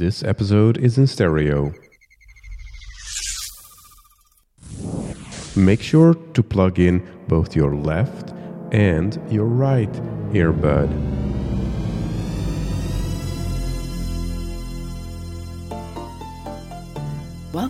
This episode is in stereo. Make sure to plug in both your left and your right earbud.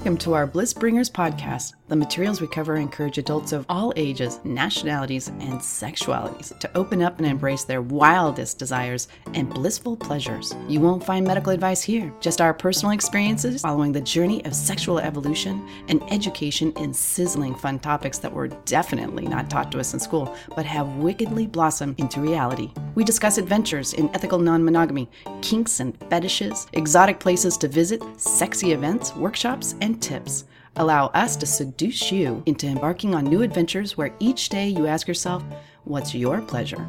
Welcome to our Bliss Bringers podcast. The materials we cover encourage adults of all ages, nationalities, and sexualities to open up and embrace their wildest desires and blissful pleasures. You won't find medical advice here, just our personal experiences following the journey of sexual evolution and education in sizzling fun topics that were definitely not taught to us in school, but have wickedly blossomed into reality. We discuss adventures in ethical non monogamy, kinks and fetishes, exotic places to visit, sexy events, workshops, and tips. Allow us to seduce you into embarking on new adventures where each day you ask yourself, What's your pleasure?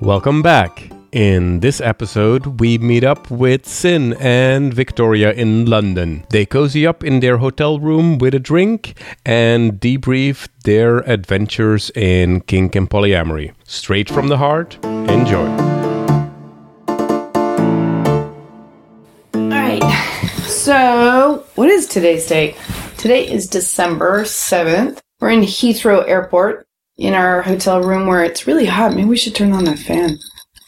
Welcome back. In this episode, we meet up with Sin and Victoria in London. They cozy up in their hotel room with a drink and debrief their adventures in kink and polyamory. Straight from the heart, enjoy. So, what is today's date? Today is December 7th. We're in Heathrow Airport in our hotel room where it's really hot. Maybe we should turn on that fan.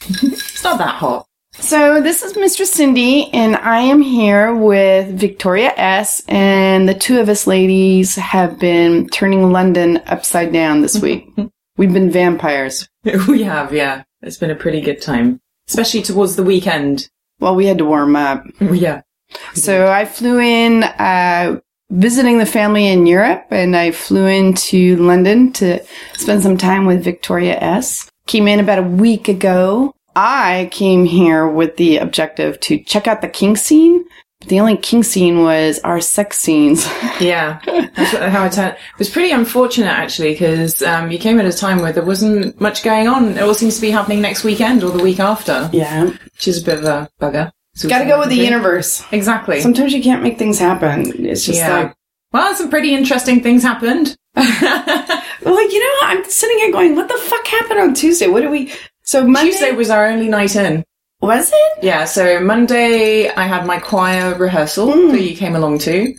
It's not that hot. So, this is Mistress Cindy, and I am here with Victoria S. And the two of us ladies have been turning London upside down this week. We've been vampires. We have, yeah. It's been a pretty good time, especially towards the weekend. Well, we had to warm up. Yeah. So I flew in, uh, visiting the family in Europe and I flew into London to spend some time with Victoria S. Came in about a week ago. I came here with the objective to check out the kink scene. The only kink scene was our sex scenes. Yeah. That's how it turned. It was pretty unfortunate actually because um, you came at a time where there wasn't much going on. It all seems to be happening next weekend or the week after, yeah. which is a bit of a bugger. So Gotta go with the universe. Exactly. Sometimes you can't make things happen. It's just yeah. like, well, some pretty interesting things happened. well, you know, I'm sitting here going, what the fuck happened on Tuesday? What do we, so Monday, Tuesday was our only night in. was it? Yeah, so Monday I had my choir rehearsal hmm. that you came along to.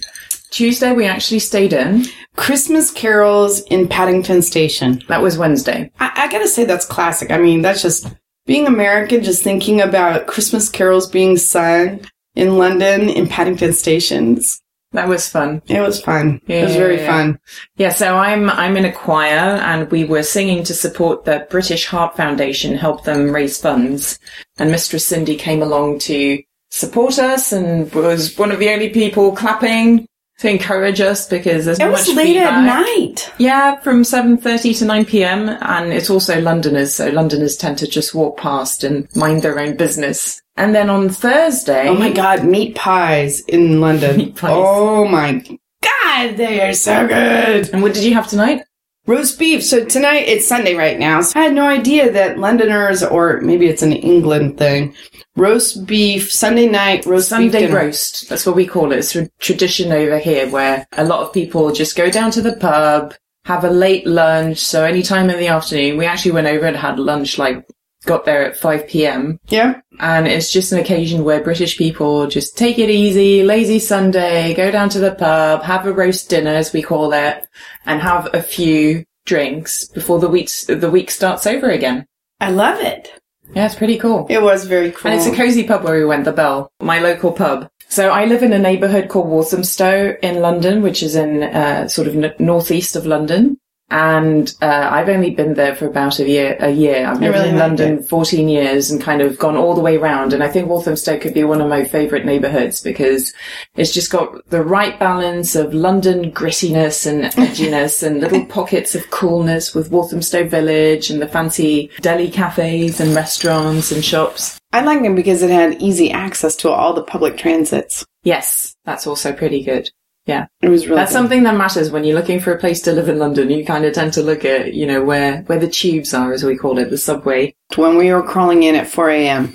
Tuesday we actually stayed in. Christmas carols in Paddington Station. That was Wednesday. I, I gotta say that's classic. I mean, that's just being American, just thinking about Christmas carols being sung in London in Paddington Stations. That was fun. It was fun. it was very yeah. fun. Yeah, so I'm I'm in a choir and we were singing to support the British Heart Foundation, help them raise funds. And Mistress Cindy came along to support us and was one of the only people clapping to encourage us because there's It was much late at night. Yeah, from 7.30 to 9pm and it's also Londoners, so Londoners tend to just walk past and mind their own business. And then on Thursday... Oh my god, meat pies in London. Meat pies. Oh my god, they are so good. And what did you have tonight? Roast beef. So tonight, it's Sunday right now. So I had no idea that Londoners, or maybe it's an England thing, roast beef, Sunday night, roast Sunday roast. That's what we call it. It's a tradition over here where a lot of people just go down to the pub, have a late lunch. So any time in the afternoon, we actually went over and had lunch, like got there at 5 p.m. Yeah. And it's just an occasion where British people just take it easy, lazy Sunday, go down to the pub, have a roast dinner, as we call it, and have a few drinks before the week, the week starts over again. I love it. Yeah, it's pretty cool. It was very cool. And it's a cozy pub where we went, the Bell, my local pub. So I live in a neighbourhood called Walthamstow in London, which is in uh, sort of n- northeast of London. And uh, I've only been there for about a year. A year. I've lived really in London 14 years and kind of gone all the way around. And I think Walthamstow could be one of my favourite neighbourhoods because it's just got the right balance of London grittiness and edginess and little pockets of coolness with Walthamstow Village and the fancy deli cafes and restaurants and shops. I liked it because it had easy access to all the public transits. Yes, that's also pretty good. Yeah. It was really That's good. something that matters when you're looking for a place to live in London. You kind of tend to look at, you know, where, where the tubes are, as we call it, the subway. when we were crawling in at 4 a.m.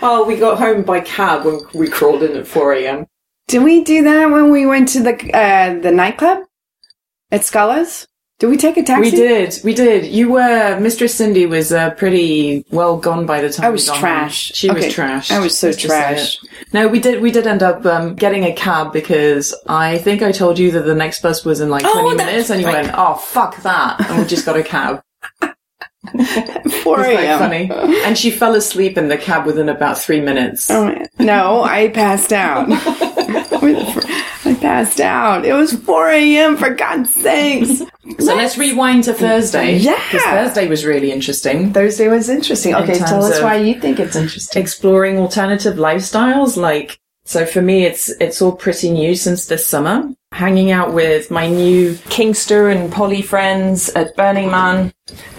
Oh, we got home by cab when we crawled in at 4 a.m. Did we do that when we went to the uh, the nightclub at Scala's? Did we take a taxi? We did, we did. You were Mistress Cindy was uh, pretty well gone by the time I was trash. She Okay. was trash. I was so Let's trash. No, we did. We did end up um, getting a cab because I think I told you that the next bus was in like Oh, twenty that's minutes, and you right. went, "Oh fuck that!" and we just got a cab. 4 a.m. funny. And she fell asleep in the cab within about three minutes. Oh, no, I passed out. Passed out. It was 4 a.m. for God's sakes. So let's rewind to Thursday. Yeah. Because Thursday was really interesting. Thursday was interesting. Okay, terms tell us why you think it's interesting. Exploring alternative lifestyles. Like, so for me, it's, it's all pretty new since this summer. Hanging out with my new kinkster and poly friends at Burning Man.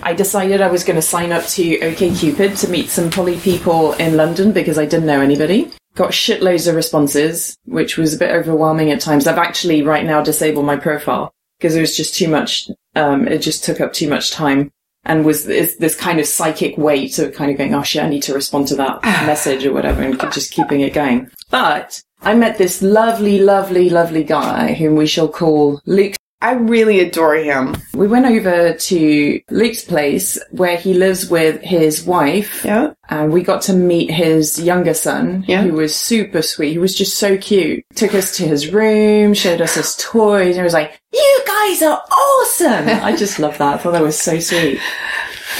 I decided I was going to sign up to OKCupid to meet some poly people in London because I didn't know anybody. Got shitloads of responses, which was a bit overwhelming at times. I've actually right now disabled my profile because it was just too much. Um, it just took up too much time and was this, this kind of psychic weight of kind of going, oh shit, I need to respond to that message or whatever and just keeping it going. But I met this lovely, lovely, lovely guy whom we shall call Luke I really adore him. we went over to Luke's place where he lives with his wife. Yeah. And we got to meet his younger son, Yeah. who was super sweet. He was just so cute. Took us to his room, showed us his toys, and was like, You guys are awesome! I just love that. I thought that was so sweet.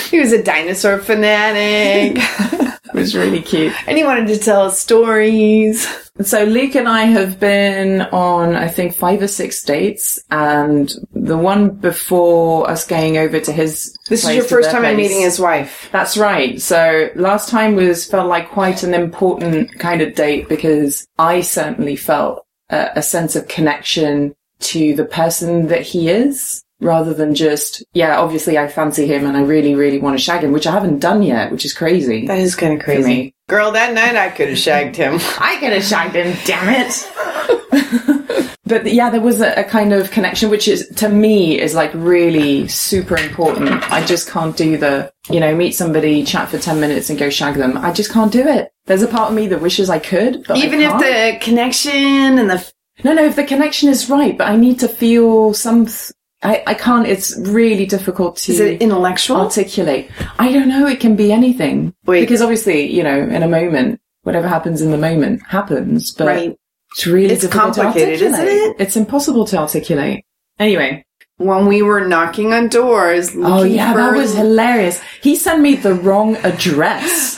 He was a dinosaur fanatic. It was really cute. and he wanted to tell us stories. So Luke and I have been on, I think, five or six dates, and the one before us going over to his. This is your first time I'm place- meeting his wife. That's right. So last time was felt like quite an important kind of date because I certainly felt a, a sense of connection to the person that he is rather than just, yeah, obviously I fancy him and I really, really want to shag him, which I haven't done yet, which is crazy. That is kind of crazy. Girl, that night I could have shagged him. I could have shagged him, damn it. but yeah, there was a, a kind of connection, which is, to me, is like really super important. I just can't do the, you know, meet somebody, chat for 10 minutes and go shag them. I just can't do it. There's a part of me that wishes I could, but Even if can't. the connection and the No, no, if the connection is right, but I need to feel some, th- I, I can't, it's really difficult to is it intellectual? articulate. I don't know, it can be anything. Wait. Because obviously, you know, in a moment, whatever happens in the moment happens, but right. it's really It's difficult to complicated, isn't it? It's impossible to articulate. Anyway. When we were knocking on doors. Oh yeah, that was hilarious. He sent me the wrong address.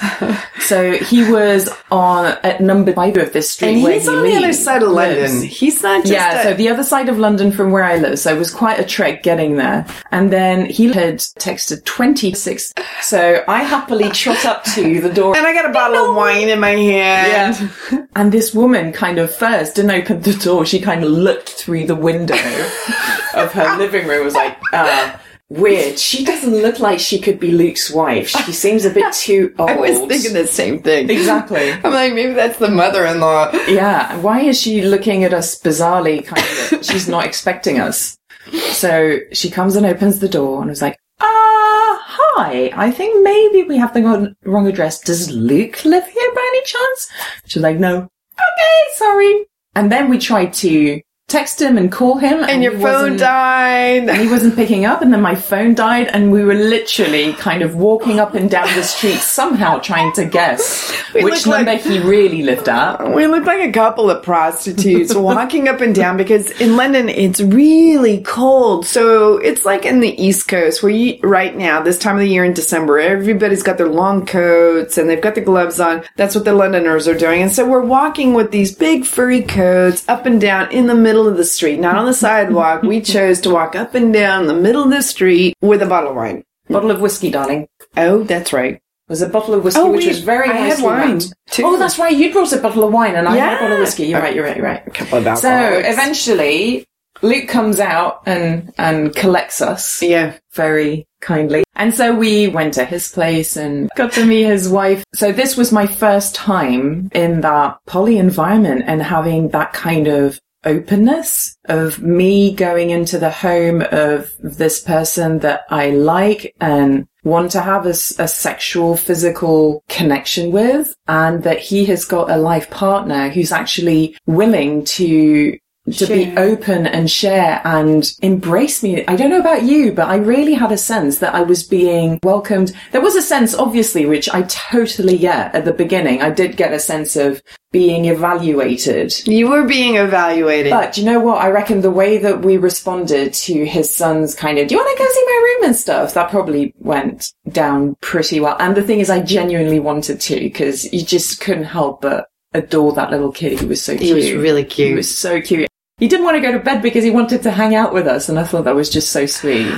so he was on at number five of this street And he's he on the other side of lives. London. He's not just yeah, a- so the other side of London from where I live. So it was quite a trek getting there. And then he had texted 26. So I happily trot up to the door. and I got a bottle of wine in my hand. Yeah. And this woman kind of first didn't open the door. She kind of looked through the window of her living room. Was like, uh, weird. She doesn't look like she could be Luke's wife. She seems a bit too old. I was thinking the same thing. Exactly. I'm like, maybe that's the mother-in-law. Yeah. Why is she looking at us bizarrely? Kind of. she's not expecting us. So she comes and opens the door and was like, ah, hi. I think maybe we have the wrong- wrong address. Does Luke live here by any chance? She's like, no. Okay, sorry. And then we tried to text him and call him. And, And your phone died. and he wasn't picking up, and then my phone died, and we were literally kind of walking up and down the street, somehow trying to guess which look like- number he really lived at. We looked like a couple of prostitutes walking up and down because in London it's really cold. So it's like in the East Coast where you, right now, this time of the year in December, everybody's got their long coats and they've got the gloves on. That's what the Londoners are doing. And so we're walking with these big furry coats up and down in the middle of the street, not on the sidewalk. we chose to walk up and down the middle of the street with a bottle of wine. Bottle of whiskey, darling. Oh, that's right. It was a bottle of whiskey, Oh, which was very I had wine, too. Oh, that's right. You brought a bottle of wine, and I had a bottle of whiskey. You're right. You're right. You're right. A couple of So eventually, Luke comes out and and collects us. Yeah. very kindly. And so we went to his place and got to meet his wife. So this was my first time in that poly environment and having that kind of openness of me going into the home of this person that I like and want to have a sexual, physical connection with and that he has got a life partner who's actually willing to to be open and share and embrace me. I don't know about you, but I really had a sense that I was being welcomed. There was a sense, obviously, which I totally get at the beginning. I did get a sense of being evaluated. You were being evaluated. But you know what? I reckon the way that we responded to his son's kind of, do you want to go see my room and stuff? That probably went down pretty well. And the thing is, I genuinely wanted to because you just couldn't help but adore that little kid. He was so cute. he was really cute. He was so cute. He didn't want to go to bed because he wanted to hang out with us, and I thought that was just so sweet.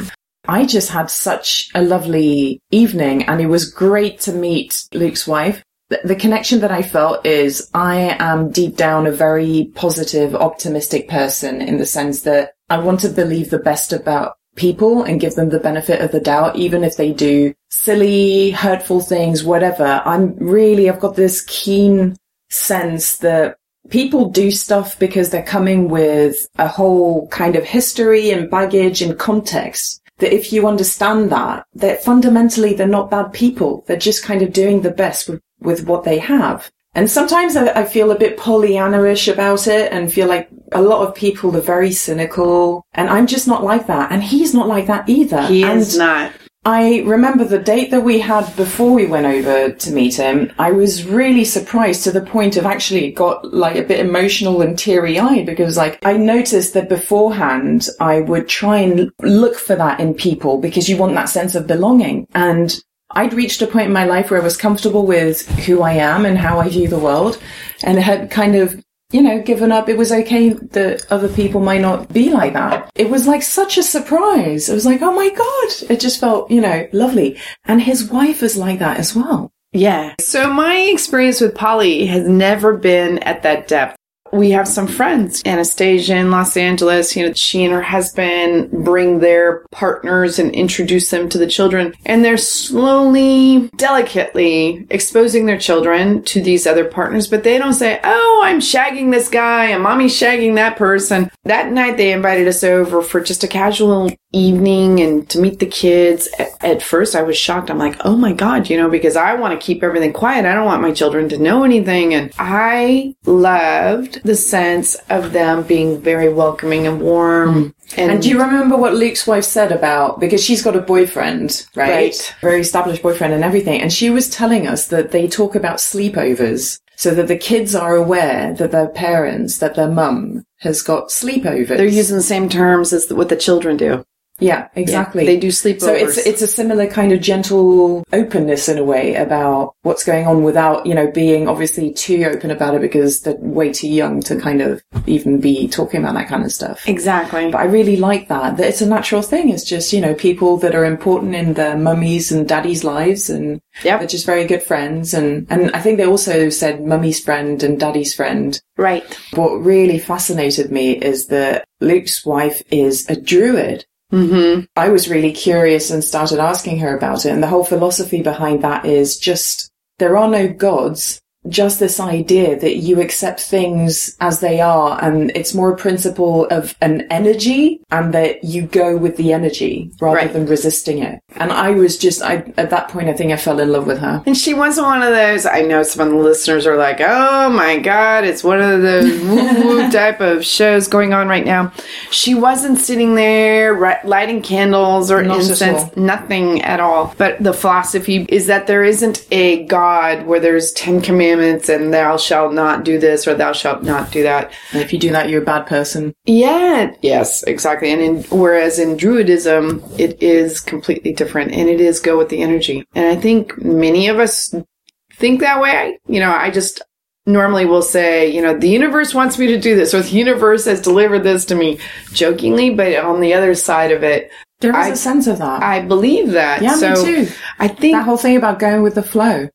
I just had such a lovely evening, and it was great to meet Luke's wife. The, connection that I felt is I am deep down a very positive, optimistic person in the sense that I want to believe the best about people and give them the benefit of the doubt, even if they do silly, hurtful things, whatever. I'm really, I've got this keen sense that people do stuff because they're coming with a whole kind of history and baggage and context. That if you understand that, that fundamentally they're not bad people. They're just kind of doing the best with, with what they have. And sometimes I, I feel a bit Pollyanna-ish about it and feel like a lot of people are very cynical and I'm just not like that. And he's not like that either. he and is not. I remember the date that we had before we went over to meet him. I was really surprised to the point of actually got like a bit emotional and teary eyed because like I noticed that beforehand I would try and look for that in people because you want that sense of belonging. And I'd reached a point in my life where I was comfortable with who I am and how I view the world and had kind of you know, given up. It was okay that other people might not be like that. It was like such a surprise. It was like, oh my God. It just felt, you know, lovely. And his wife is like that as well. Yeah. So my experience with poly has never been at that depth. We have some friends, Anastasia in Los Angeles. You know, she and her husband bring their partners and introduce them to the children. And they're slowly, delicately exposing their children to these other partners, but they don't say, Oh, I'm shagging this guy and mommy's shagging that person. That night they invited us over for just a casual evening and to meet the kids. A- At first I was shocked. I'm like, Oh my God, you know, because I want to keep everything quiet. I don't want my children to know anything. And I loved the sense of them being very welcoming and warm. Mm. And, And do you remember what Luke's wife said about, because she's got a boyfriend, right? Right. Very established boyfriend and everything. And she was telling us that they talk about sleepovers so that the kids are aware that their parents, that their mum has got sleepovers. they're using the same terms as what the children do. Yeah, exactly. They do sleepovers. So it's it's a similar kind of gentle openness in a way about what's going on without, you know, being obviously too open about it because they're way too young to kind of even be talking about that kind of stuff. exactly. But I really like that, that it's a natural thing. It's just, you know, people that are important in their mummies and daddies' lives and Yep. they're just very good friends. And, and I think they also said mummy's friend and daddy's friend. Right. What really fascinated me is that Luke's wife is a druid. Mm-hmm. I was really curious and started asking her about it. And the whole philosophy behind that is just there are no gods, just this idea that you accept things as they are. And it's more a principle of an energy and that you go with the energy rather Right. than resisting it. And I was just, I, at that point, I think I fell in love with her. And she wasn't one of those. I know some of the listeners are like, "Oh my god, it's one of those woo-woo type of shows going on right now." She wasn't sitting there ri- lighting candles or Not incense, all. nothing at all. But the philosophy is that there isn't a God where there's ten commandments and thou shalt not do this or thou shalt not do that. And if you do that, you're a bad person. Yeah, yes, exactly. And in, whereas in Druidism, it is completely different and it is go with the energy. And I think many of us think that way. You know, I just normally will say, you know, the universe wants me to do this or the universe has delivered this to me jokingly, but on the other side of it, There is I- a sense of that. I believe that. yeah, so me too. I think That whole thing about going with the flow.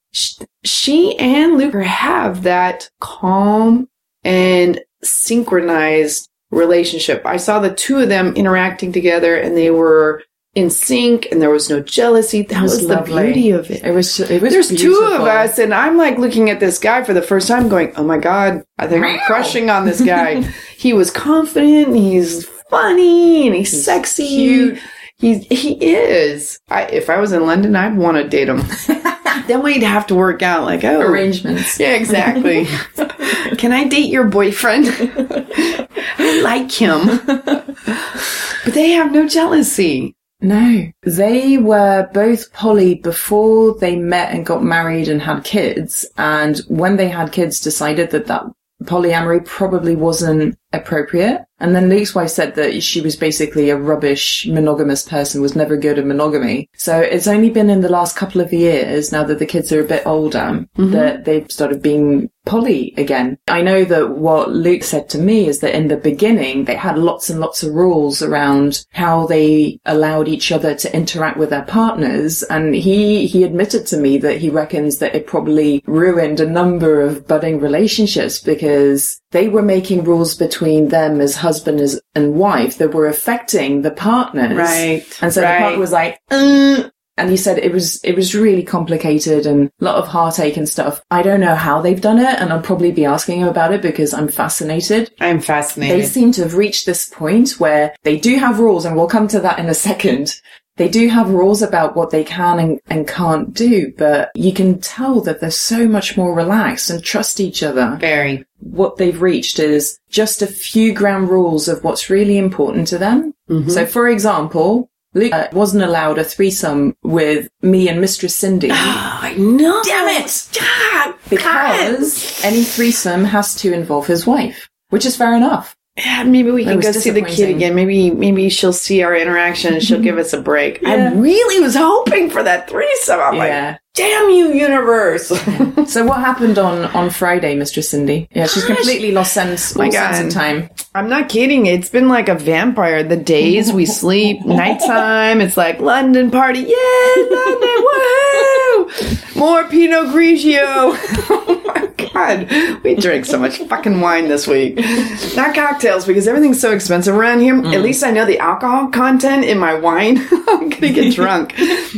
she and Luke have that calm and synchronized relationship. I saw the two of them interacting together and they were in sync and there was no jealousy. That was was, the beauty of it. It was, it was There's two of us and I'm like looking at this guy for the first time going, oh my God, I think I'm crushing on this guy. he was confident, he's funny and he's, sexy. cute. He's, he is. I, if I was in London, I'd want to date him. then we'd have to work out like, oh, Arrangements. yeah, exactly. Can I date your boyfriend? I like him. but they have no jealousy. No, they were both poly before they met and got married and had kids. And when they had kids, decided that that polyamory probably wasn't appropriate. And then Luke's wife said that she was basically a rubbish monogamous person, was never good at monogamy. So it's only been in the last couple of years, now that the kids are a bit older, mm-hmm. that they've started being poly again. I know that what Luke said to me is that in the beginning, they had lots and lots of rules around how they allowed each other to interact with their partners. And he, he admitted to me that he reckons that it probably ruined a number of budding relationships because they were making rules between them as husband and wife that were affecting the partners. Right, And so the partner was like, uh, and he said it was it was really complicated and a lot of heartache and stuff. I don't know how they've done it, and I'll probably be asking him about it because I'm fascinated. I'm fascinated. They seem to have reached this point where they do have rules, and we'll come to that in a second. They do have rules about what they can and, and can't do, but you can tell that they're so much more relaxed and trust each other Very. what they've reached is just a few ground rules of what's really important to them. So, for example, Luke uh, wasn't allowed a threesome with me and Mistress Cindy I know. Damn it! God, because any threesome has to involve his wife, which is fair enough. Yeah, maybe we can go see the kid again. Maybe maybe she'll see our interaction and she'll give mm-hmm. us a break. I really was hoping for that threesome. I'm Yeah. like, damn you, universe. So, what happened on on Friday, Mistress Cindy? Yeah, she's completely lost sense, all my sense God. of time. I'm not kidding. It's been like a vampire. The days we sleep, nighttime, it's like London party. yeah, London, woohoo! More Pinot Grigio. oh my God. We drank so much fucking wine this week. Not cocktails because everything's so expensive around here. At least I know the alcohol content in my wine. I'm going to get drunk.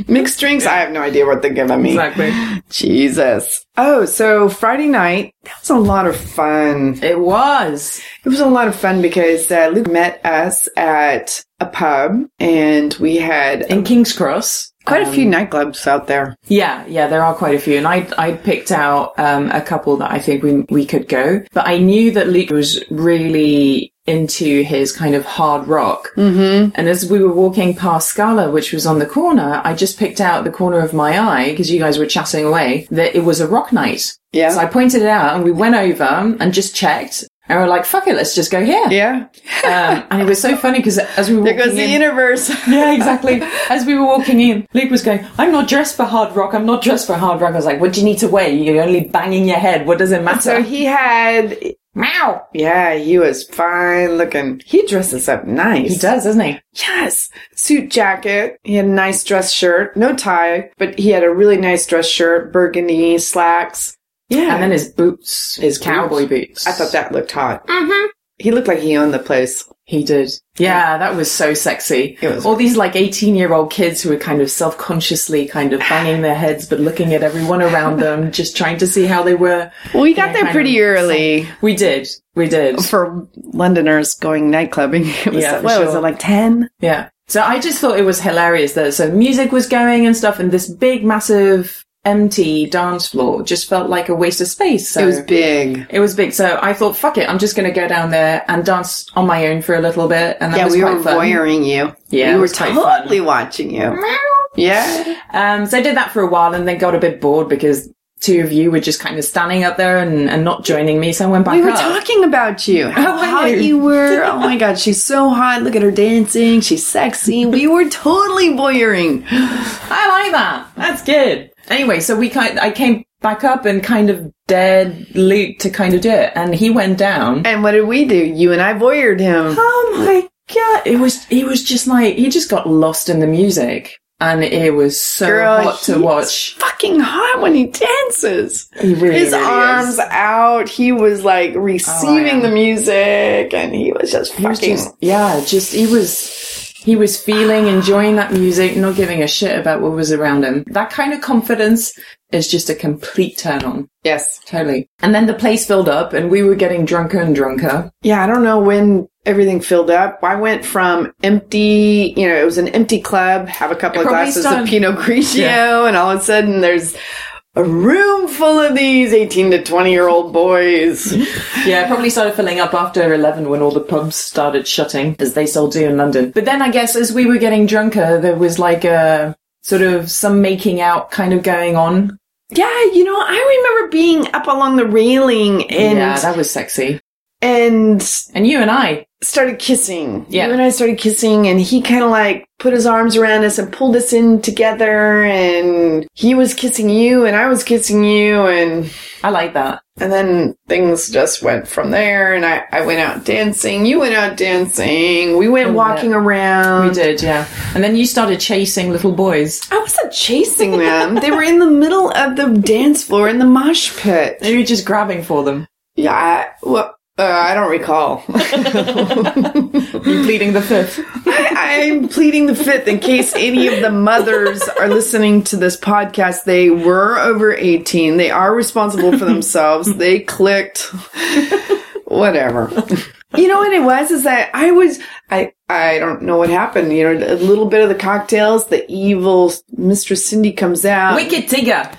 Mixed drinks, I have no idea what they're giving me. Exactly. Jesus. Oh, so Friday night, that was a lot of fun. It was. It was a lot of fun because uh, Luke met us at a pub and we had In King's Cross. Quite a few nightclubs out there. Yeah, yeah, there are quite a few, and I I picked out um, a couple that I think we we could go. But I knew that Luke was really into his kind of hard rock. Mm-hmm. And as we were walking past Scala, which was on the corner, I just picked out the corner of my eye because you guys were chatting away that it was a rock night. Yeah. So I pointed it out, and we went over and just checked. And we are like, "Fuck it, let's just go here." Yeah. Um, and it was so funny because as we were There walking goes the in, universe. yeah, exactly. As we were walking in, Luke was going, I'm not dressed for hard rock. I'm not dressed for hard rock. I was like, what do you need to wear? You're only banging your head. What does it matter? so he had, Meow. yeah, he was fine looking. He dresses up nice. He does, doesn't he? Yes. Suit jacket. He had a nice dress shirt. No tie, but he had a really nice dress shirt, burgundy slacks. Yeah. And then his boots, his cowboy boots. I thought that looked hot. Mm-hmm. He looked like he owned the place. he did. Yeah, that was so sexy. It was- All these like 18 year old kids who were kind of self consciously kind of banging their heads, but looking at everyone around them, just trying to see how they were. Well, we got Yeah, there pretty of. early. We did. We did. for Londoners going night clubbing. It was, Yeah, for what was it, like 10? Yeah. So I just thought it was hilarious that so music was going and stuff, and this big, massive, empty dance floor just felt like a waste of space. So It was big. It was big. So I thought, fuck it, I'm just going to go down there and dance on my own for a little bit. And that Yeah, was we were fun. voyeuring you. Yeah, we were totally watching you. Yeah. Um, so I did that for a while and then got a bit bored because two of you were just kind of standing up there and, and not joining me. So I went back We were up. talking about you. How Oh, hot know. you were. Oh my god, she's so hot. Look at her dancing. She's sexy. We were totally voyeuring. I like that. That's good. Anyway, so we kind I came back up and kind of dared Luke to kind of do it, and he went down. And what did we do? You and I voyeured him. Oh my god! It was he was just like he just got lost in the music, and it was so Girl, hot to watch. Fucking hot when he dances. He really, His really arms is. out. He was like receiving oh, yeah. the music, and he was just He was fucking. just yeah, just he was he was feeling, enjoying that music, not giving a shit about what was around him. That kind of confidence is just a complete turn on. yes. Totally. And then the place filled up, and we were getting drunker and drunker. Yeah, I don't know when everything filled up. I went from empty, you know, it was an empty club, have a couple It of glasses started- of Pinot Grigio, Yeah. and all of a sudden there's a room full of these 18 to 20 year old boys. Yeah, it probably started filling up after 11 when all the pubs started shutting, as they still do in London. But then I guess as we were getting drunker, there was like a sort of some making out kind of going on. yeah, you know, I remember being up along the railing and yeah, that was sexy. and And you and I. started kissing. Yeah. You and I started kissing and he kind of like put his arms around us and pulled us in together and he was kissing you and I was kissing you and I like that. and then things just went from there and I, I went out dancing. You went out dancing. We went Oh, walking yeah. around. We did, yeah. And then you started chasing little boys. I wasn't chasing them. they were in the middle of the dance floor in the mosh pit. You were just grabbing for them. Yeah, I, well, uh, I don't recall. You pleading the fifth. I, I'm pleading the fifth in case any of the mothers are listening to this podcast. They were over 18. They are responsible for themselves. They clicked. Whatever. You know what it was is that I was I I don't know what happened. You know, a little bit of the cocktails, the evil Mistress Cindy comes out. Wicked Tigger.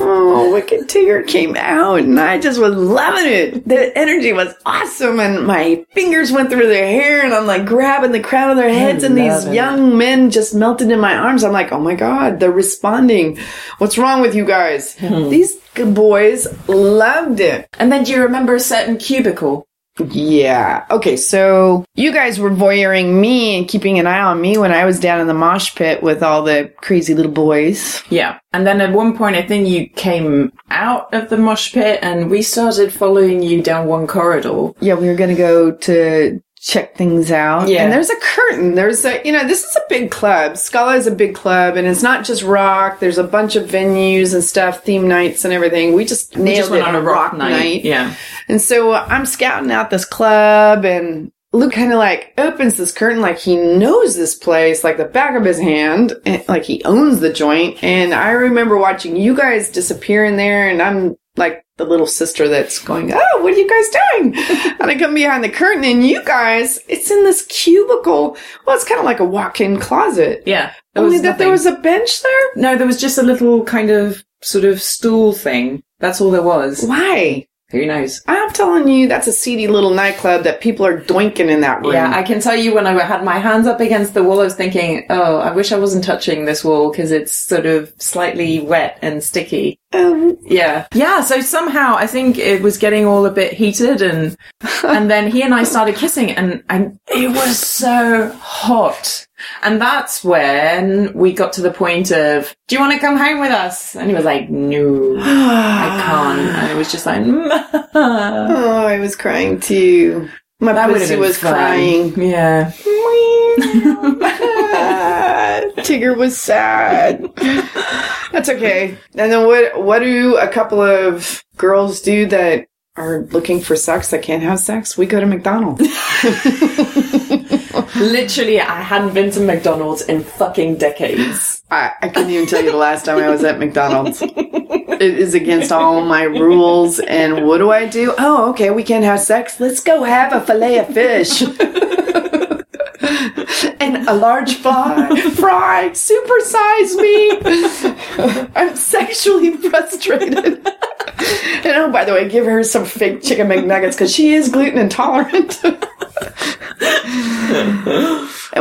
Oh, Wicked Tigger came out and I just was loving it. The energy was awesome and my fingers went through their hair and I'm like grabbing the crown of their heads and these it. young men just melted in my arms. I'm like, oh my God, they're responding. What's wrong with you guys? Hmm. These good boys loved it. And then do you remember a certain cubicle? Yeah. Okay, so you guys were voyeuring me and keeping an eye on me when I was down in the mosh pit with all the crazy little boys. Yeah. And then at one point, I think you came out of the mosh pit and we started following you down one corridor. yeah, we were going to go to check things out. Yeah. And there's a curtain. There's a, you know, this is a big club. Scala is a big club and it's not just rock. There's a bunch of venues and stuff, theme nights and everything. We just nailed We just went it on a rock, night. Yeah. And so uh, I'm scouting out this club and Luke kind of like opens this curtain like he knows this place like the back of his hand, and, like he owns the joint. And I remember watching you guys disappear in there and I'm like the little sister that's going, Oh, what are you guys doing? and I come behind the curtain and you guys, it's in this cubicle. Well, it's kind of like a walk-in closet. Yeah. Only that there was a bench there? No, there was just a little kind of sort of stool thing. That's all there was. Why? Who knows? I'm telling you, that's a seedy little nightclub that people are doinking in that room. Yeah, I can tell you when I had my hands up against the wall, I was thinking, oh, I wish I wasn't touching this wall because it's sort of slightly wet and sticky. Um, Yeah. Yeah, so somehow I think it was getting all a bit heated and and then he and I started kissing and, and it was so hot. And that's when we got to the point of, do you want to come home with us? And he was like, no, I can't. And it was just like, Oh, I was crying too. My that pussy was fun. crying. Yeah. Tigger was sad. That's okay. And then what? What do a couple of girls do that are looking for sex that can't have sex? We go to McDonald's. Literally, I hadn't been to McDonald's in fucking decades. I, I couldn't even tell you the last time I was at McDonald's. It is against all my rules. And what do I do? Oh, okay, we can't have sex. Let's go have a fillet of fish. and a large fry, fry, supersize me. I'm sexually frustrated. and oh, by the way, give her some fake chicken McNuggets because she is gluten intolerant. and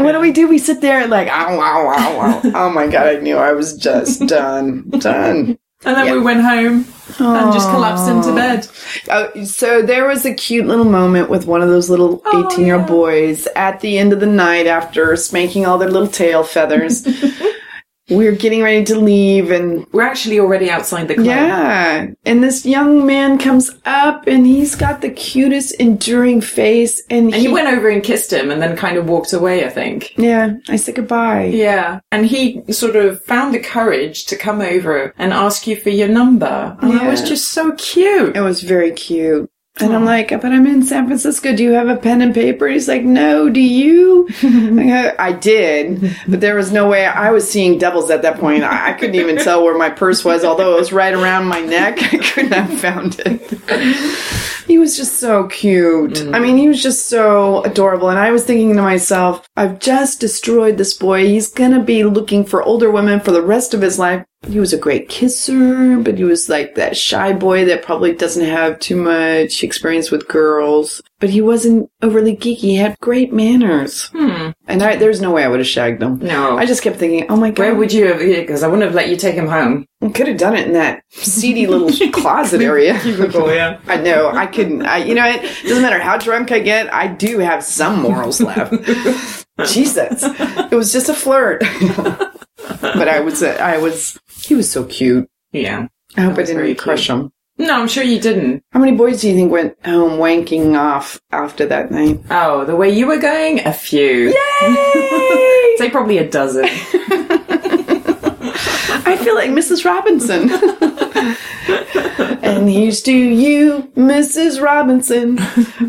what do we do? We sit there and like, ow, ow, ow, ow. Oh my god, I knew I was just done, done. And then we went home and just collapsed into bed. Oh, so there was a cute little moment with one of those little Oh, 18 year old boys at the end of the night after spanking all their little tail feathers. we were getting ready to leave and We're actually already outside the club. yeah, and this young man comes up and he's got the cutest enduring face and, And he went over and kissed him and then kind of walked away, I think. yeah, I said goodbye. Yeah. And he sort of found the courage to come over and ask you for your number. And that was just so cute. It was very cute. And I'm like, but I'm in San Francisco. Do you have a pen and paper? He's like, no, do you? I go, I did, but there was no way I was seeing doubles at that point. I, I couldn't even tell where my purse was, although it was right around my neck. I couldn't have found it. He was just so cute. I mean, he was just so adorable. And I was thinking to myself, I've just destroyed this boy. He's gonna be looking for older women for the rest of his life. He was a great kisser, but he was like that shy boy that probably doesn't have too much experience with girls. But he wasn't overly geeky. He had great manners. Hmm. And I, there's no way I would have shagged him. No. I just kept thinking, oh my god. Where would you have? Because I wouldn't have let you take him home. I could have done it in that seedy little closet area. Cubicle, yeah. I know. I couldn't. I, you know, it doesn't matter how drunk I get. I do have some morals left. Jesus, it was just a flirt. But I was. I was. He was so cute. Yeah. I hope I didn't crush him. No, I'm sure you didn't. How many boys do you think went home wanking off after that night? Oh, the way you were going, a few. Yay! Say probably a dozen. I feel like Mrs. Robinson. and here's to you, Mrs. Robinson.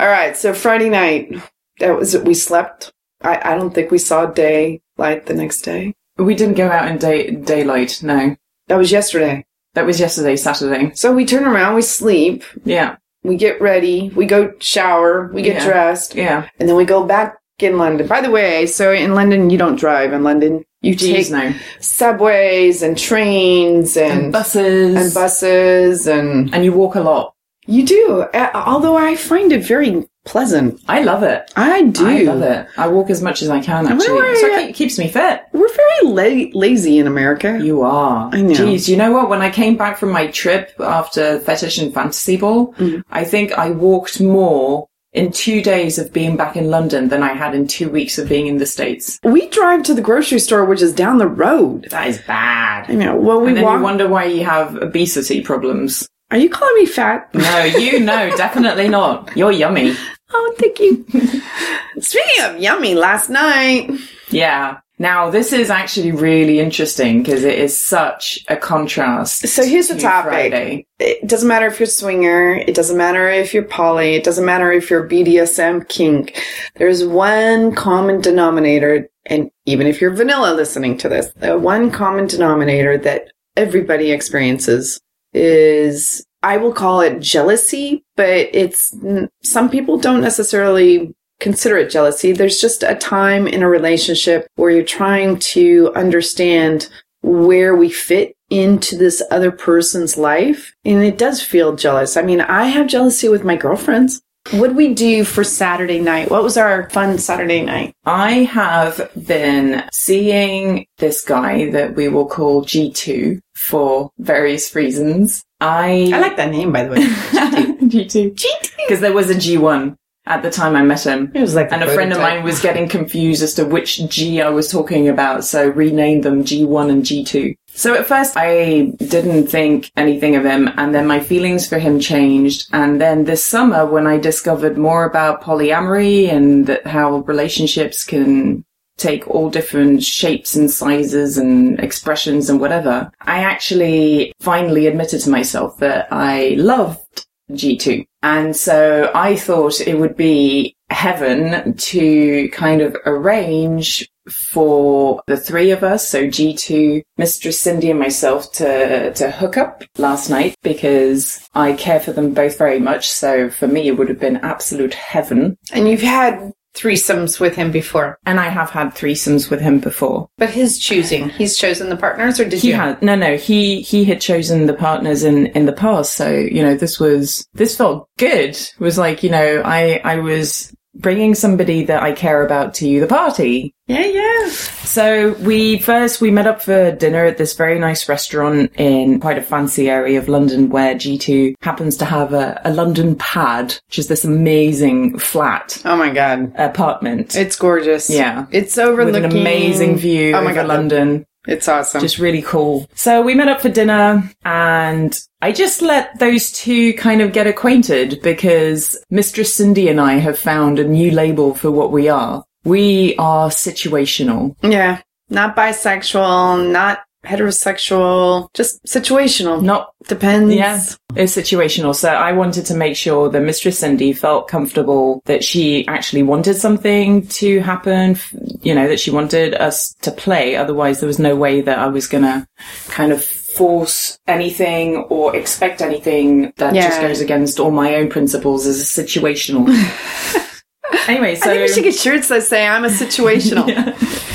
All right, so Friday night, that was it. We slept. I, I don't think we saw day light the next day. We didn't go out in day daylight. No, That was yesterday. that was yesterday, Saturday. So we turn around, we sleep, Yeah, we get ready, we go shower, we get Yeah. dressed, yeah. and then we go back in London. By the way, so in London, you don't drive in London. You Jeez, take no. subways and trains and, And buses. and buses and And you walk a lot. You do, uh, although I find it very pleasant. I love it. I do. I love it. I walk as much as I can, actually. So it keeps me fit. We're very la- lazy in America. You are. I know. Jeez, you know what? When I came back from my trip after Fetish and Fantasy Ball, Mm-hmm. I think I walked more in two days of being back in London than I had in two weeks of being in the States. we drive to the grocery store, which is down the road. That is bad. I know. Well, we and then walk. you wonder why you have obesity problems. Are you calling me fat? No, you no, definitely not. You're yummy. Oh, thank you. Speaking of um, yummy, last night. Yeah. Now this is actually really interesting because it is such a contrast. So here's the topic. Friday. It doesn't matter if you're swinger. It doesn't matter if you're poly. It doesn't matter if you're BDSM kink. There's one common denominator, and even if you're vanilla listening to this, the one common denominator that everybody experiences is I will call it jealousy, but it's some people don't necessarily consider it jealousy. There's just a time in a relationship where you're trying to understand where we fit into this other person's life. And it does feel jealous. I mean, I have jealousy with my girlfriends. What did we do for Saturday night? What was our fun Saturday night? I have been seeing this guy that we will call G2 for various reasons. I, I like that name, by the way. G2. G2. Because there was a G1 at the time I met him. It was like, And a friend of mine was getting confused as to which G I was talking about, so renamed them G1 and G2. So at first I didn't think anything of him, and then my feelings for him changed. And then this summer, when I discovered more about polyamory and how relationships can take all different shapes and sizes and expressions and whatever, I actually finally admitted to myself that I loved G2. And so I thought it would be heaven to kind of arrange for the three of us, so G2, Mistress Cindy and myself to, to hook up last night because I care for them both very much. So for me, it would have been absolute heaven. And you've had threesomes with him before, And I have had threesomes with him before. but his choosing. He's chosen the partners, or did He you? had no, no. He he had chosen the partners in in the past, so you know this was this felt good. It was like you know I I was bringing somebody that I care about to you, the party. Yeah, yeah. So we first we met up for dinner at this very nice restaurant in quite a fancy area of London where G2 happens to have a, a London pad, which is this amazing flat Oh my god, apartment. it's gorgeous. Yeah. it's with overlooking an amazing view Oh my god, London. It's awesome. just really cool. So we met up for dinner and I just let those two kind of get acquainted because Mistress Cindy and I have found a new label for what we are. We are situational. yeah, not bisexual, not heterosexual, just situational. Not, Depends. yeah, it's situational. So I wanted to make sure that Mistress Cindy felt comfortable that she actually wanted something to happen, you know, that she wanted us to play. Otherwise there was no way that I was gonna kind of force anything or expect anything that just goes against all my own principles as a situational. anyway, so I think we should get shirts that say I'm a situational.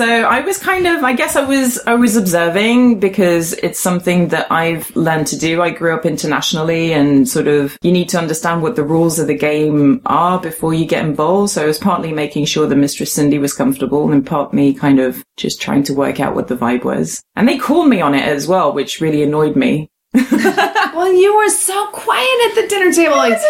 so I was kind of, I guess I was, I was observing because it's something that I've learned to do. I grew up internationally and sort of, you need to understand what the rules of the game are before you get involved. So I was partly making sure that Mistress Cindy was comfortable and part me kind of just trying to work out what the vibe was. And they called me on it as well, which really annoyed me. well, you were so quiet at the dinner table. I like, was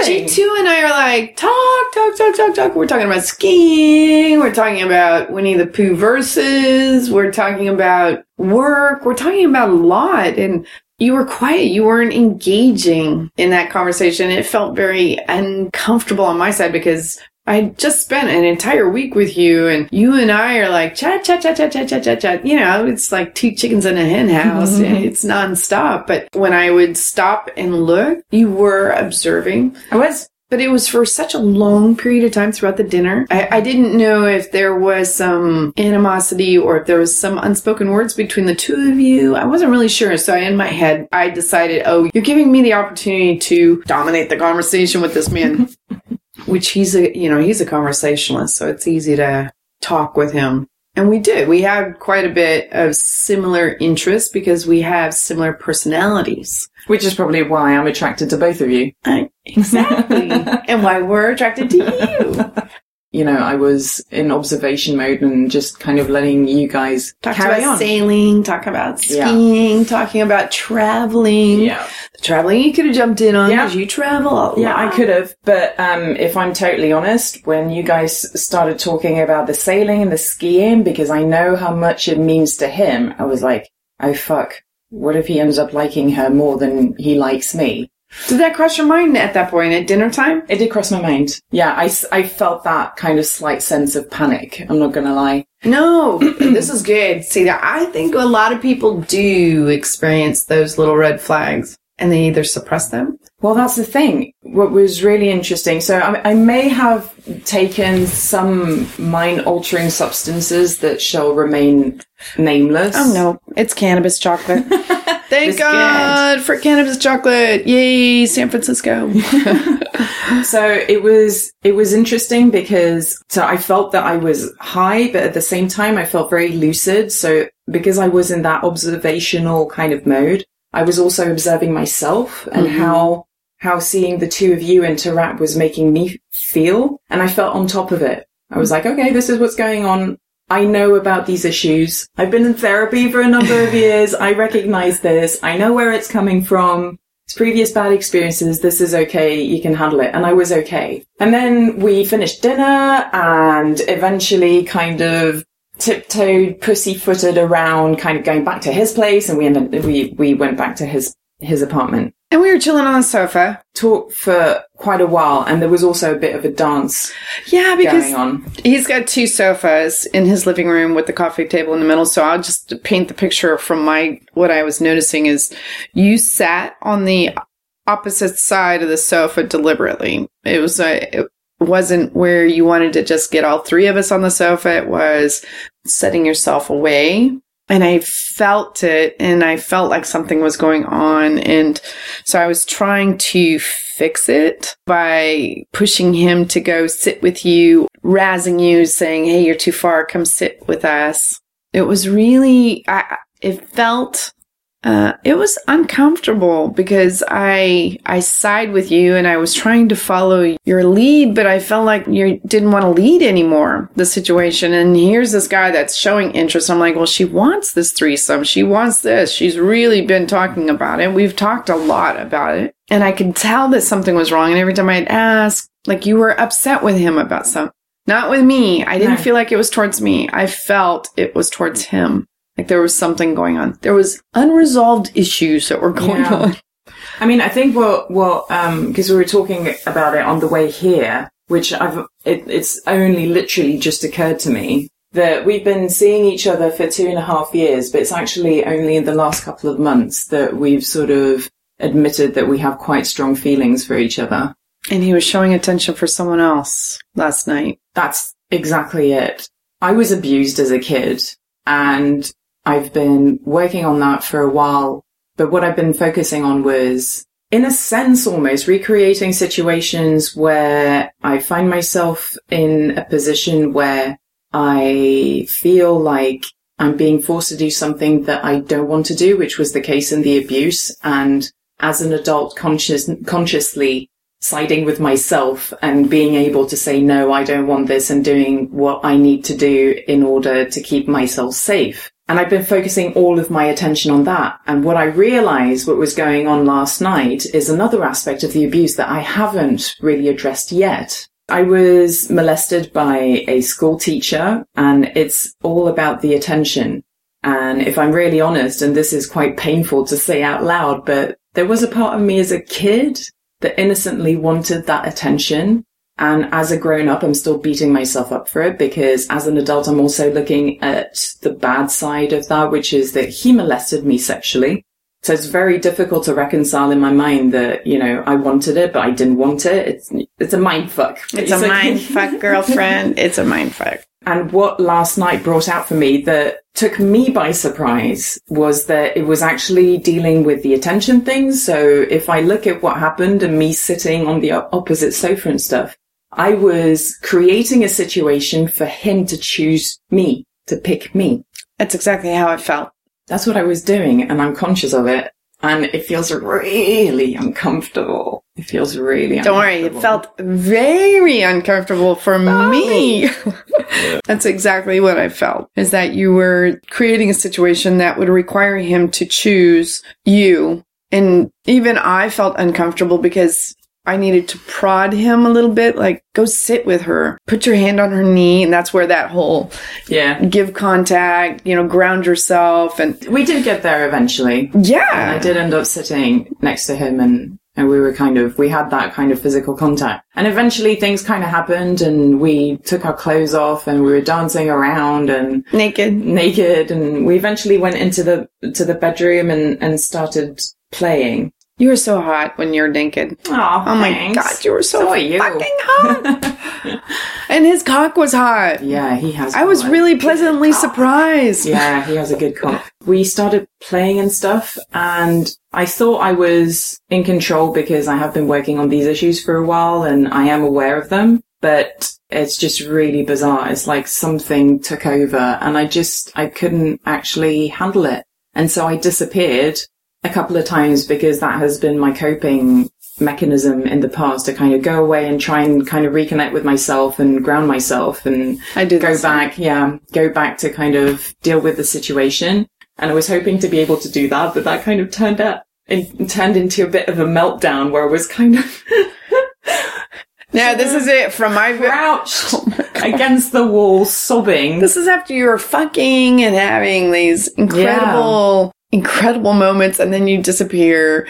observing. G2 and I are like, talk, talk, talk, talk, talk. We're talking about skiing. We're talking about Winnie the Pooh verses. We're talking about work. We're talking about a lot. And you were quiet. You weren't engaging in that conversation. It felt very uncomfortable on my side because I just spent an entire week with you and you and I are like chat, chat, chat, chat, chat, chat, chat, chat. You know, it's like two chickens in a hen house. it's nonstop. But when I would stop and look, you were observing. I was. But it was for such a long period of time throughout the dinner. I, I didn't know if there was some animosity or if there was some unspoken words between the two of you. I wasn't really sure. So in my head, I decided, oh, you're giving me the opportunity to dominate the conversation with this man. which he's a you know he's a conversationalist so it's easy to talk with him. And we did. We had quite a bit of similar interests because we have similar personalities. Which is probably why I'm attracted to both of you. I, exactly. And why we're attracted to you You know, I was in observation mode and just kind of letting you guys talk about on. sailing talk about Yeah. skiing talking about traveling Yeah. the traveling you could have jumped in on Yeah. because you travel a Yeah, I could have, but um, if I'm totally honest, when you guys started talking about the sailing and the skiing, because I know how much it means to him, I was like, oh fuck, what if he ends up liking her more than he likes me? Did that cross your mind at that point at dinner time It did cross my mind. Yeah, I, I felt that kind of slight sense of panic. I'm not gonna lie. No, this is good. See, I think a lot of people do experience those little red flags and they either suppress them. Well, that's the thing. What was really interesting. So I, I may have taken some mind altering substances that shall remain nameless. Oh no, it's cannabis chocolate. Thank God for cannabis chocolate. Yay, San Francisco. So it was it was interesting because so I felt that I was high, but at the same time I felt very lucid. So because I was in that observational kind of mode, I was also observing myself and mm-hmm. how how seeing the two of you interact was making me feel, and I felt on top of it. I was mm-hmm. like, okay, this is what's going on. I know about these issues. I've been in therapy for a number of years. I recognize this. I know where it's coming from. It's previous bad experiences. This is okay. You can handle it. And I was okay. And then we finished dinner and eventually kind of tiptoed, pussyfooted around, kind of going back to his place. And we ended, we, we went back to his, his apartment. and we were chilling on the sofa. Talked for quite a while. And there was also a bit of a dance Yeah, because going on. He's got two sofas in his living room with the coffee table in the middle. So I'll just paint the picture from my, what I was noticing is you sat on the opposite side of the sofa deliberately. It was a, it wasn't where you wanted to just get all three of us on the sofa. It was setting yourself away. And I felt it and I felt like something was going on. And so I was trying to fix it by pushing him to go sit with you, razzing you, saying, Hey, you're too far. Come sit with us. It was really, I, it felt, uh, it was uncomfortable because I, I side with you and I was trying to follow your lead, but I felt like you didn't want to lead anymore, the situation. And here's this guy that's showing interest. I'm like, well, she wants this threesome. She wants this. She's really been talking about it. We've talked a lot about it. And I could tell that something was wrong. And every time I'd ask, like you were upset with him about something. Not with me. I didn't No. feel like it was towards me. I felt it was towards him. Like there was something going on. There was unresolved issues that were going Yeah. on. I mean, I think what what um because we were talking about it on the way here, which I've it, it's only literally just occurred to me that we've been seeing each other for two and a half years, but it's actually only in the last couple of months that we've sort of admitted that we have quite strong feelings for each other. And he was showing attention for someone else last night. That's exactly it. I was abused as a kid and I've been working on that for a while. But what I've been focusing on was, in a sense, almost recreating situations where I find myself in a position where I feel like I'm being forced to do something that I don't want to do, which was the case in the abuse. And as an adult, conscious, consciously siding with myself and being able to say, no, I don't want this and doing what I need to do in order to keep myself safe. And I've been focusing all of my attention on that. And what I realized what was going on last night is another aspect of the abuse that I haven't really addressed yet. I was molested by a school teacher and it's all about the attention. And if I'm really honest, and this is quite painful to say out loud, but there was a part of me as a kid that innocently wanted that attention. And as a grown up, I'm still beating myself up for it because as an adult, I'm also looking at the bad side of that, which is that he molested me sexually. So it's very difficult to reconcile in my mind that, you know, I wanted it, but I didn't want it. It's, it's a mind fuck. It's a mind fuck, girlfriend. It's a mind fuck. And what last night brought out for me that took me by surprise was that it was actually dealing with the attention things. So if I look at what happened and me sitting on the opposite sofa and stuff, I was creating a situation for him to choose me, to pick me. That's exactly how it felt. That's what I was doing and I'm conscious of it. And it feels really uncomfortable. It feels really Don't worry, it felt very uncomfortable for me. That's exactly what I felt. Is that you were creating a situation that would require him to choose you. And even I felt uncomfortable because I needed to prod him a little bit, like go sit with her, put your hand on her knee, and that's where that whole yeah. give contact, you know, ground yourself, and we did get there eventually. Yeah, and I did end up sitting next to him, and and we were kind of we had that kind of physical contact, and eventually things kind of happened, and we took our clothes off, and we were dancing around and naked, naked, and we eventually went into the to the bedroom and and started playing you were so hot when you're naked. Oh, oh my god, you were so, so you. fucking hot. and his cock was hot. Yeah, he has. I was really pleasantly surprised. Yeah, he has a good cock. We started playing and stuff, and I thought I was in control because I have been working on these issues for a while and I am aware of them. But it's just really bizarre. It's like something took over, and I just I couldn't actually handle it, and so I disappeared a couple of times because that has been my coping mechanism in the past to kind of go away and try and kind of reconnect with myself and ground myself and I do go back, yeah, go back to kind of deal with the situation. And I was hoping to be able to do that, but that kind of turned out and turned into a bit of a meltdown where I was kind of Yeah, this is it from my crouched oh my against the wall, sobbing. This is after you were fucking and having these incredible incredible moments and then you disappear.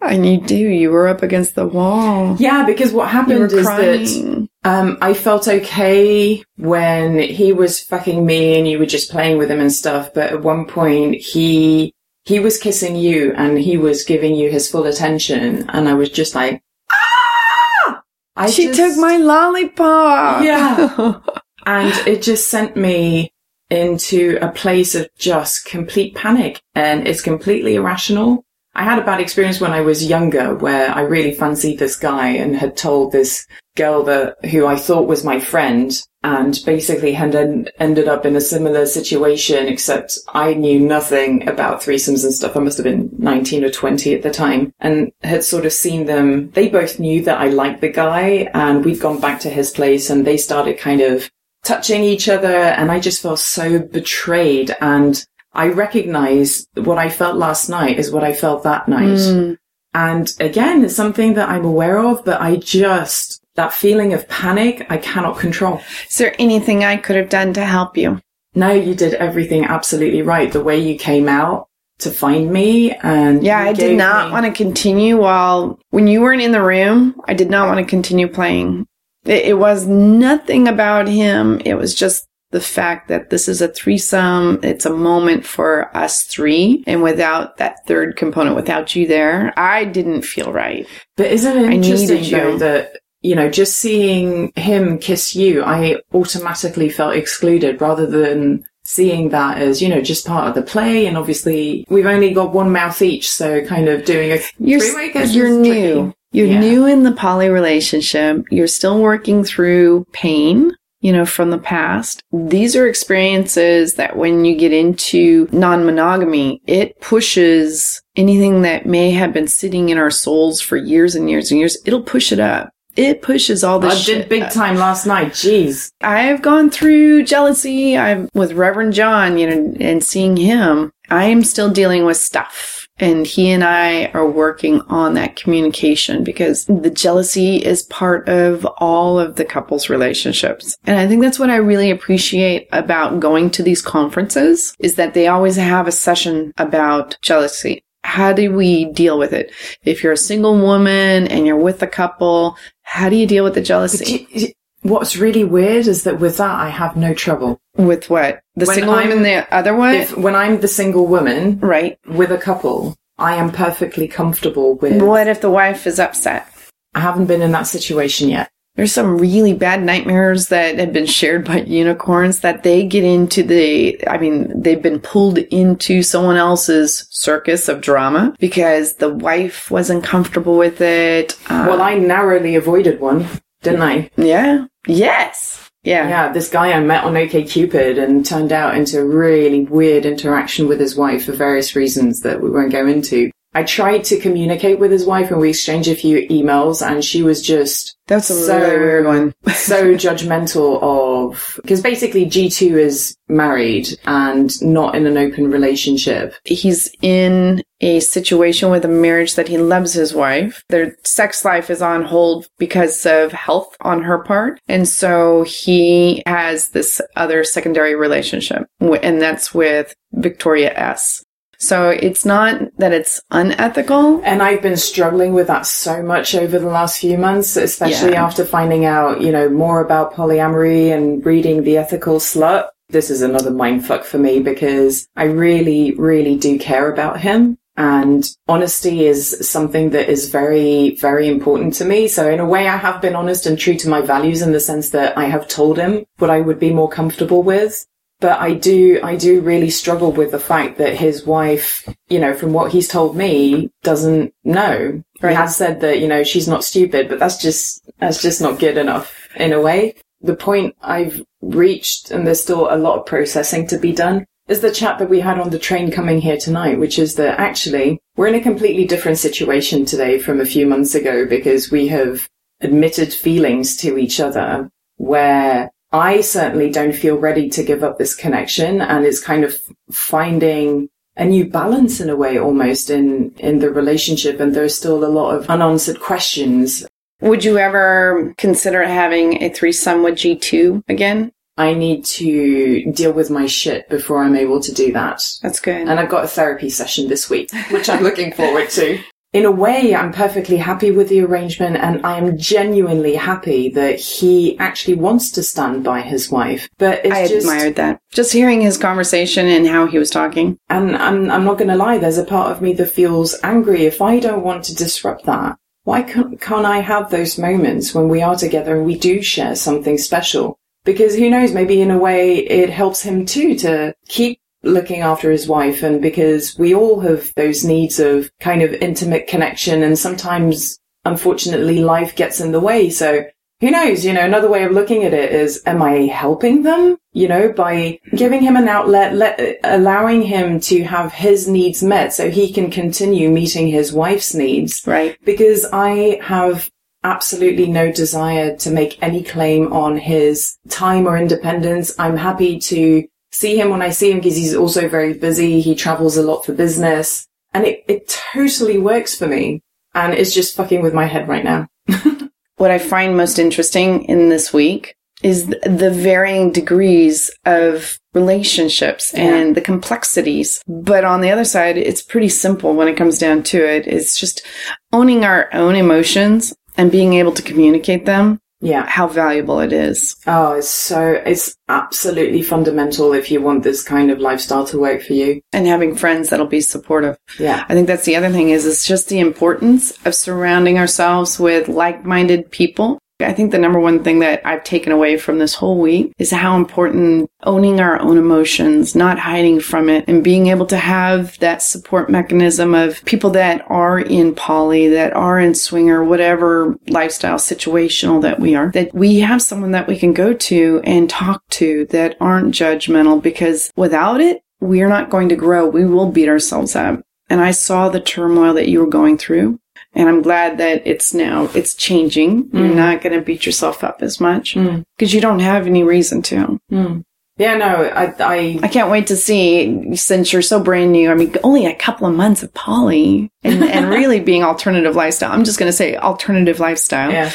And you do. You were up against the wall. Yeah, because what happened is that um, I felt okay when he was fucking me and you were just playing with him and stuff. But at one point, he he was kissing you and he was giving you his full attention, and I was just like, ah! I she just, took my lollipop. Yeah, and it just sent me into a place of just complete panic and it's completely irrational. I had a bad experience when I was younger where I really fancied this guy and had told this girl that who I thought was my friend and basically had en- ended up in a similar situation except I knew nothing about threesomes and stuff. I must have been 19 or 20 at the time and had sort of seen them. They both knew that I liked the guy and we'd gone back to his place and they started kind of touching each other and I just felt so betrayed and I recognize what I felt last night is what I felt that night. Mm. And again, it's something that I'm aware of, but I just, that feeling of panic, I cannot control. Is there anything I could have done to help you? No, you did everything absolutely right. The way you came out to find me and yeah, I did not me- want to continue while when you weren't in the room. I did not want to continue playing it, it was nothing about him. It was just the fact that this is a threesome. It's a moment for us three. And without that third component, without you there, I didn't feel right. But isn't it interesting though that, you know, just seeing him kiss you, I automatically felt excluded rather than seeing that as, you know, just part of the play. And obviously we've only got one mouth each. So kind of doing a you're, you're new. You're Yeah. new in the poly relationship. You're still working through pain, you know, from the past. These are experiences that when you get into non monogamy, it pushes anything that may have been sitting in our souls for years and years and years. It'll push it up. It pushes all this I did big up. time last night. Jeez. I've gone through jealousy. I'm with Reverend John, you know, and seeing him. I am still dealing with stuff. And he and I are working on that communication because the jealousy is part of all of the couples relationships. And I think that's what I really appreciate about going to these conferences is that they always have a session about jealousy. How do we deal with it? If you're a single woman and you're with a couple, how do you deal with the jealousy? What's really weird is that with that, I have no trouble. With what? The When single I'm- woman, the other one? If when I'm the single woman right. with a couple, I am perfectly comfortable with. What if the wife is upset? I haven't been in that situation yet. There's some really bad nightmares that have been shared by unicorns that they get into the, I mean, they've been pulled into someone else's circus of drama because the wife wasn't comfortable with it. Uh, Well, I narrowly avoided one, didn't I? yeah. Yes. Yeah. Yeah, this guy I met on OKCupid and turned out into a really weird interaction with his wife for various reasons that we won't go into. I tried to communicate with his wife and we exchanged a few emails and she was just That's a so really weird one. so judgmental of because basically G2 is married and not in an open relationship. he's in a situation with a marriage that he loves his wife. Their sex life is on hold because of health on her part. And so he has this other secondary relationship, and that's with Victoria S. So it's not that it's unethical. And I've been struggling with that so much over the last few months, especially Yeah. after finding out, you know, more about polyamory and reading The Ethical Slut. This is another mindfuck for me because I really, really do care about him. And honesty is something that is very, very important to me. So in a way, I have been honest and true to my values in the sense that I have told him what I would be more comfortable with. But I do, I do really struggle with the fact that his wife, you know, from what he's told me, doesn't know. Right. He has said that, you know, she's not stupid, but that's just, that's just not good enough in a way. The point I've reached, and there's still a lot of processing to be done, is the chat that we had on the train coming here tonight, which is that actually we're in a completely different situation today from a few months ago because we have admitted feelings to each other where I certainly don't feel ready to give up this connection and it's kind of finding a new balance in a way almost in, in the relationship. And there's still a lot of unanswered questions. Would you ever consider having a threesome with G2 again? I need to deal with my shit before I'm able to do that. That's good. And I've got a therapy session this week, which I'm looking forward to. In a way, I'm perfectly happy with the arrangement and I am genuinely happy that he actually wants to stand by his wife. But it's I just, admired that. Just hearing his conversation and how he was talking. and I'm, I'm not going to lie, there's a part of me that feels angry if I don't want to disrupt that. Why can't, can't I have those moments when we are together and we do share something special? Because who knows, maybe in a way it helps him too to keep looking after his wife and because we all have those needs of kind of intimate connection and sometimes unfortunately life gets in the way. So who knows, you know, another way of looking at it is, am I helping them? You know, by giving him an outlet, let, allowing him to have his needs met so he can continue meeting his wife's needs Right. because I have absolutely no desire to make any claim on his time or independence. I'm happy to see him when I see him because he's also very busy. He travels a lot for business and it, it totally works for me. And it's just fucking with my head right now. What I find most interesting in this week is the varying degrees of relationships and the complexities. But on the other side, it's pretty simple when it comes down to it. It's just owning our own emotions and being able to communicate them, Yeah. how valuable it is. Oh, it's so, it's absolutely fundamental if you want this kind of lifestyle to work for you. And having friends that'll be supportive. Yeah. I think that's the other thing is it's just the importance of surrounding ourselves with like-minded people I think the number one thing that I've taken away from this whole week is how important owning our own emotions, not hiding from it, and being able to have that support mechanism of people that are in poly, that are in swinger, whatever lifestyle situational that we are, that we have someone that we can go to and talk to that aren't judgmental because without it, we're not going to grow. We will beat ourselves up. And I saw the turmoil that you were going through. And I'm glad that it's now, it's changing. You're mm. not going to beat yourself up as much mm. because you don't have any reason to. Mm. Yeah, no, I, I, I can't wait to see since you're so brand new. I mean, only a couple of months of poly and, and really being alternative lifestyle. I'm just going to say alternative lifestyle. yeah.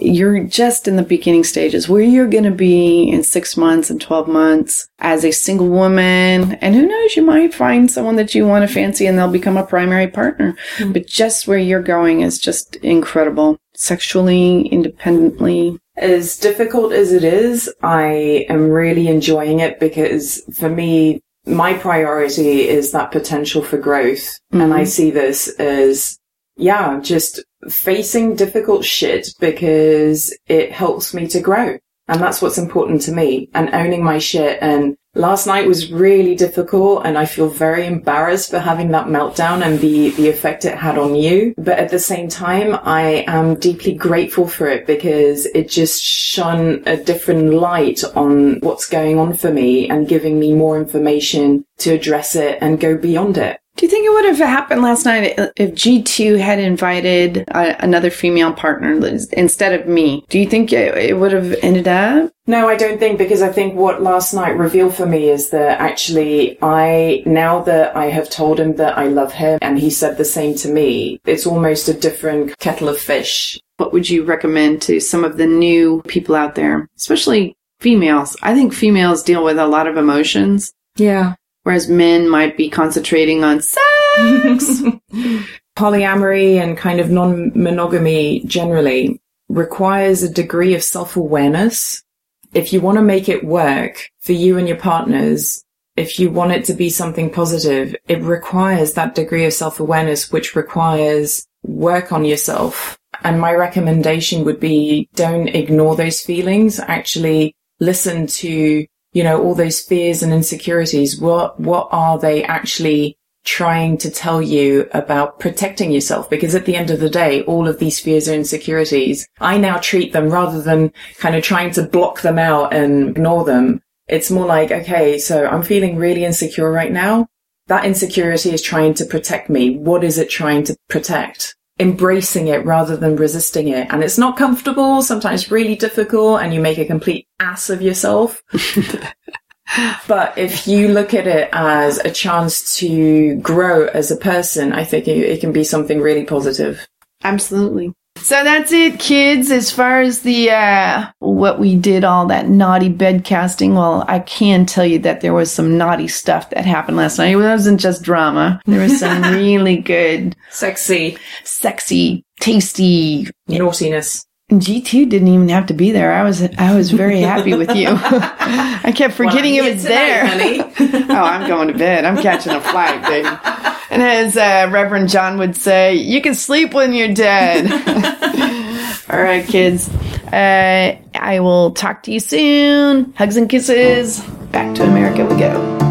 You're just in the beginning stages where you're going to be in six months and 12 months as a single woman. And who knows, you might find someone that you want to fancy and they'll become a primary partner. Mm-hmm. But just where you're going is just incredible. Sexually, independently. as difficult as it is, I am really enjoying it because for me, my priority is that potential for growth. And I mm-hmm. see this as, yeah, just facing difficult shit because it helps me to grow. And that's what's important to me and owning my shit. And last night was really difficult and I feel very embarrassed for having that meltdown and the, the effect it had on you. But at the same time, I am deeply grateful for it because it just shone a different light on what's going on for me and giving me more information to address it and go beyond it. Do you think it would have happened last night if G2 had invited uh, another female partner instead of me? Do you think it, it would have ended up? No, I don't think because I think what last night revealed for me is that actually I, now that I have told him that I love him and he said the same to me, it's almost a different kettle of fish. What would you recommend to some of the new people out there, especially females? I think females deal with a lot of emotions, Yeah. Whereas men might be concentrating on sex. Polyamory and kind of non-monogamy generally requires a degree of self-awareness. If you want to make it work for you and your partners, if you want it to be something positive, it requires that degree of self-awareness, which requires work on yourself. And my recommendation would be don't ignore those feelings. Actually listen to, you know, all those fears and insecurities. What, what are they actually trying to tell you about protecting yourself? Because at the end of the day, all of these fears and insecurities, I now treat them rather than kind of trying to block them out and ignore them. It's more like, okay, so I'm feeling really insecure right now. That insecurity is trying to protect me. What is it trying to protect? Embracing it rather than resisting it. And it's not comfortable, sometimes really difficult, and you make a complete ass of yourself. But if you look at it as a chance to grow as a person, I think it, it can be something really positive. Absolutely. So that's it, kids. As far as the uh, what we did, all that naughty bed casting. Well, I can tell you that there was some naughty stuff that happened last night. It wasn't just drama. There was some really good, Sexy sexy, tasty. naughtiness. G two didn't even have to be there. I was I was very happy with you. I kept forgetting Well, it was there. tonight, honey. oh, I'm going to bed. I'm catching a flight, baby. And as uh, Reverend John would say, you can sleep when you're dead. All right, kids. Uh, I will talk to you soon. Hugs and kisses. Back to America we go.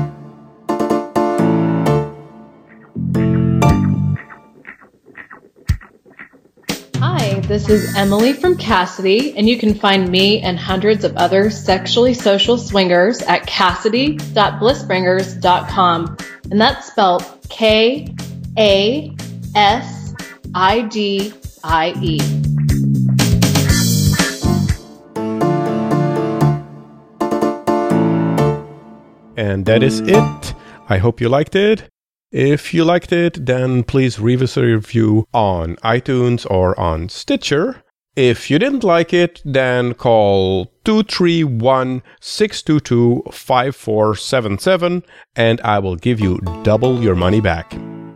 This is Emily from Kasidie, and you can find me and hundreds of other sexually social swingers at kasidie.blissbringers.com. And that's spelled K A S I D I E. And that is it. I hope you liked it. If you liked it, then please leave us a review on iTunes or on Stitcher. If you didn't like it, then call 231 622 5477 and I will give you double your money back.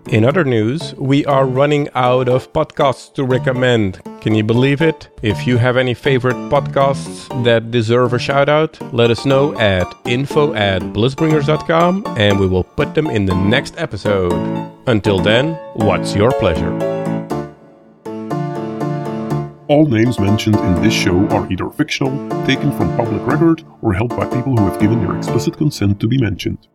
In other news, we are running out of podcasts to recommend. Can you believe it? If you have any favorite podcasts that deserve a shout out, let us know at info at blissbringers.com and we will put them in the next episode. Until then, what's your pleasure? All names mentioned in this show are either fictional, taken from public record, or held by people who have given their explicit consent to be mentioned.